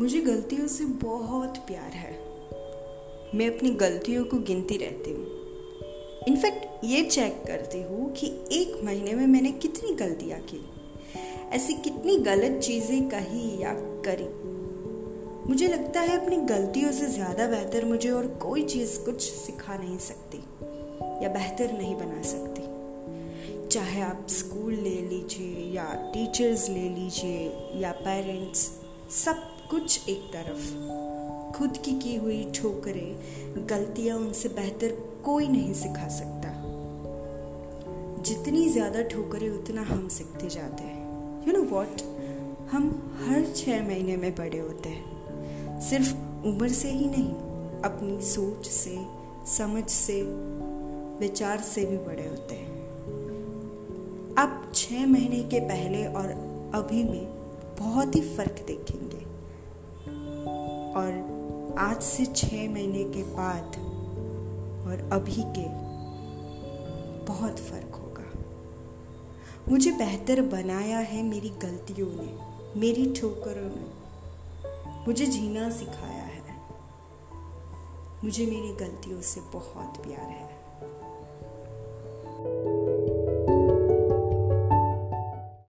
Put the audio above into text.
मुझे गलतियों से बहुत प्यार है। मैं अपनी गलतियों को गिनती रहती हूँ। इनफैक्ट ये चेक करती हूँ कि एक महीने में मैंने कितनी गलतियाँ की। ऐसी कितनी गलत चीज़ें कही या करी। मुझे लगता है अपनी गलतियों से ज़्यादा बेहतर मुझे और कोई चीज़ कुछ सिखा नहीं सकती या बेहतर नहीं बना सकती। चाहे आप स्कूल ले लीजिए या टीचर्स ले लीजिए या पेरेंट्स, सब कुछ एक तरफ़। खुद की की हुई ठोकरें, गलतियाँ उनसे बेहतर कोई नहीं सिखा सकता। जितनी ज़्यादा ठोकरें, उतना हम सीखते जाते हैं। यू नो वॉट हम हर छः महीने में बड़े होते हैं। सिर्फ़ उम्र से ही नहीं, अपनी सोच से, समझ से, विचार से भी बड़े होते हैं। आप छः महीने के पहले और अभी में बहुत ही फ़र्क देखेंगे। आज से छः महीने के बाद और अभी के बहुत फ़र्क होगा। मुझे बेहतर बनाया है मेरी गलतियों ने, मेरी ठोकरों ने। मुझे जीना सिखाया है। मुझे मेरी गलतियों से बहुत प्यार है।